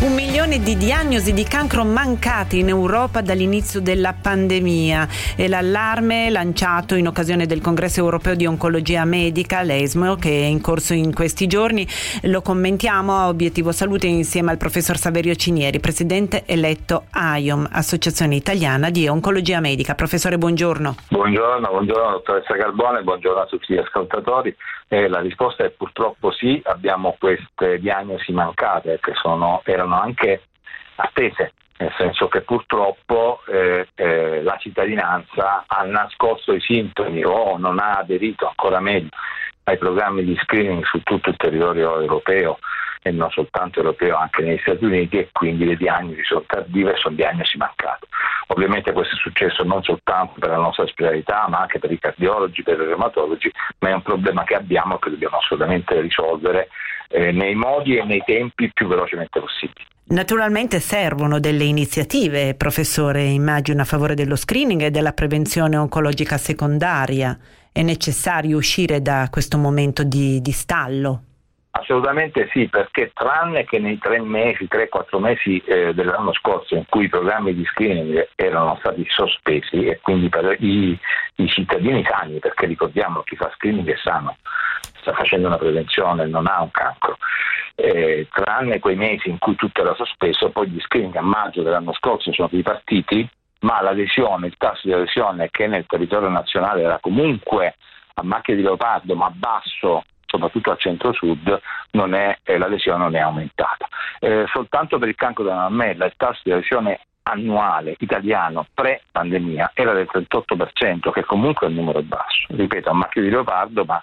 Un milione di diagnosi di cancro mancate in Europa dall'inizio della pandemia e l'allarme lanciato in occasione del congresso europeo di oncologia medica, l'ESMO, che è in corso in questi giorni. Lo commentiamo a Obiettivo Salute insieme al professor Saverio Cinieri, presidente eletto AIOM, Associazione Italiana di Oncologia Medica. Professore, buongiorno. Buongiorno, buongiorno dottoressa Carbone, buongiorno a tutti gli ascoltatori. Eh, la risposta è purtroppo sì, abbiamo queste diagnosi mancate che sono, erano anche attese, nel senso che purtroppo eh, eh, la cittadinanza ha nascosto i sintomi o non ha aderito ancora meglio ai programmi di screening su tutto il territorio europeo e non soltanto europeo anche negli Stati Uniti e quindi le diagnosi sono tardive e sono diagnosi mancate. Ovviamente questo è successo non soltanto per la nostra specialità ma anche per i cardiologi, per i reumatologi, ma è un problema che abbiamo e che dobbiamo assolutamente risolvere eh, nei modi e nei tempi più velocemente possibili. Naturalmente servono delle iniziative, professore, immagino a favore dello screening e della prevenzione oncologica secondaria. È necessario uscire da questo momento di, di stallo? Assolutamente sì, perché tranne che nei tre mesi, tre, quattro mesi eh, dell'anno scorso in cui i programmi di screening erano stati sospesi e quindi per i, i cittadini sani, perché ricordiamo chi fa screening è sano, sta facendo una prevenzione, non ha un cancro, eh, tranne quei mesi in cui tutto era sospeso, poi gli screening a maggio dell'anno scorso sono ripartiti, ma l'adesione, il tasso di adesione che nel territorio nazionale era comunque a macchia di leopardo ma basso soprattutto al centro-sud, è, eh, l'adesione non è aumentata. Eh, soltanto per il cancro della mammella il tasso di adesione annuale italiano pre-pandemia era del 38%, che comunque è un numero basso. Ripeto, a macchia di leopardo, ma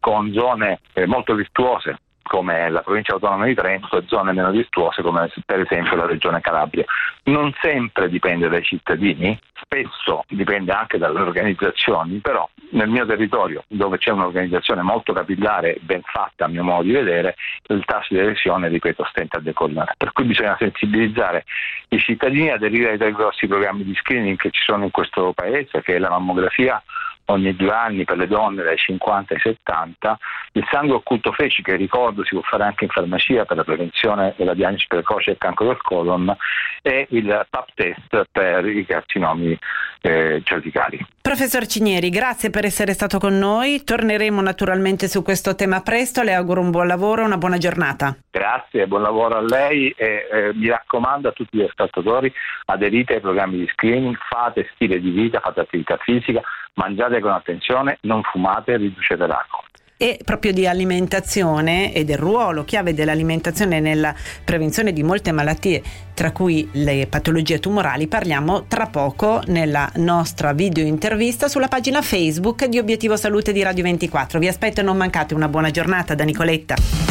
con zone eh, molto virtuose come la provincia autonoma di Trento e zone meno virtuose come per esempio la regione Calabria. Non sempre dipende dai cittadini, spesso dipende anche dalle organizzazioni, però nel mio territorio dove c'è un'organizzazione molto capillare ben fatta a mio modo di vedere, il tasso di adesione, ripeto, stenta a decollare. Per cui bisogna sensibilizzare i cittadini, aderire ai grossi programmi di screening che ci sono in questo paese, che è la mammografia, ogni due anni per le donne dai 50 ai 70, il sangue occulto feci che ricordo si può fare anche in farmacia per la prevenzione e la diagnosi precoce del cancro del colon e il PAP test per i carcinomi eh, cervicali. Professor Cinieri, grazie per essere stato con noi, torneremo naturalmente su questo tema presto, le auguro un buon lavoro e una buona giornata. Grazie, buon lavoro a lei e eh, mi raccomando a tutti gli ascoltatori aderite ai programmi di screening, fate stile di vita, fate attività fisica, mangiate con attenzione, non fumate e riducete l'acqua e proprio di alimentazione e del ruolo chiave dell'alimentazione nella prevenzione di molte malattie, tra cui le patologie tumorali, parliamo tra poco nella nostra video intervista sulla pagina Facebook di Obiettivo Salute di Radio 24. Vi aspetto e non mancate una buona giornata da Nicoletta.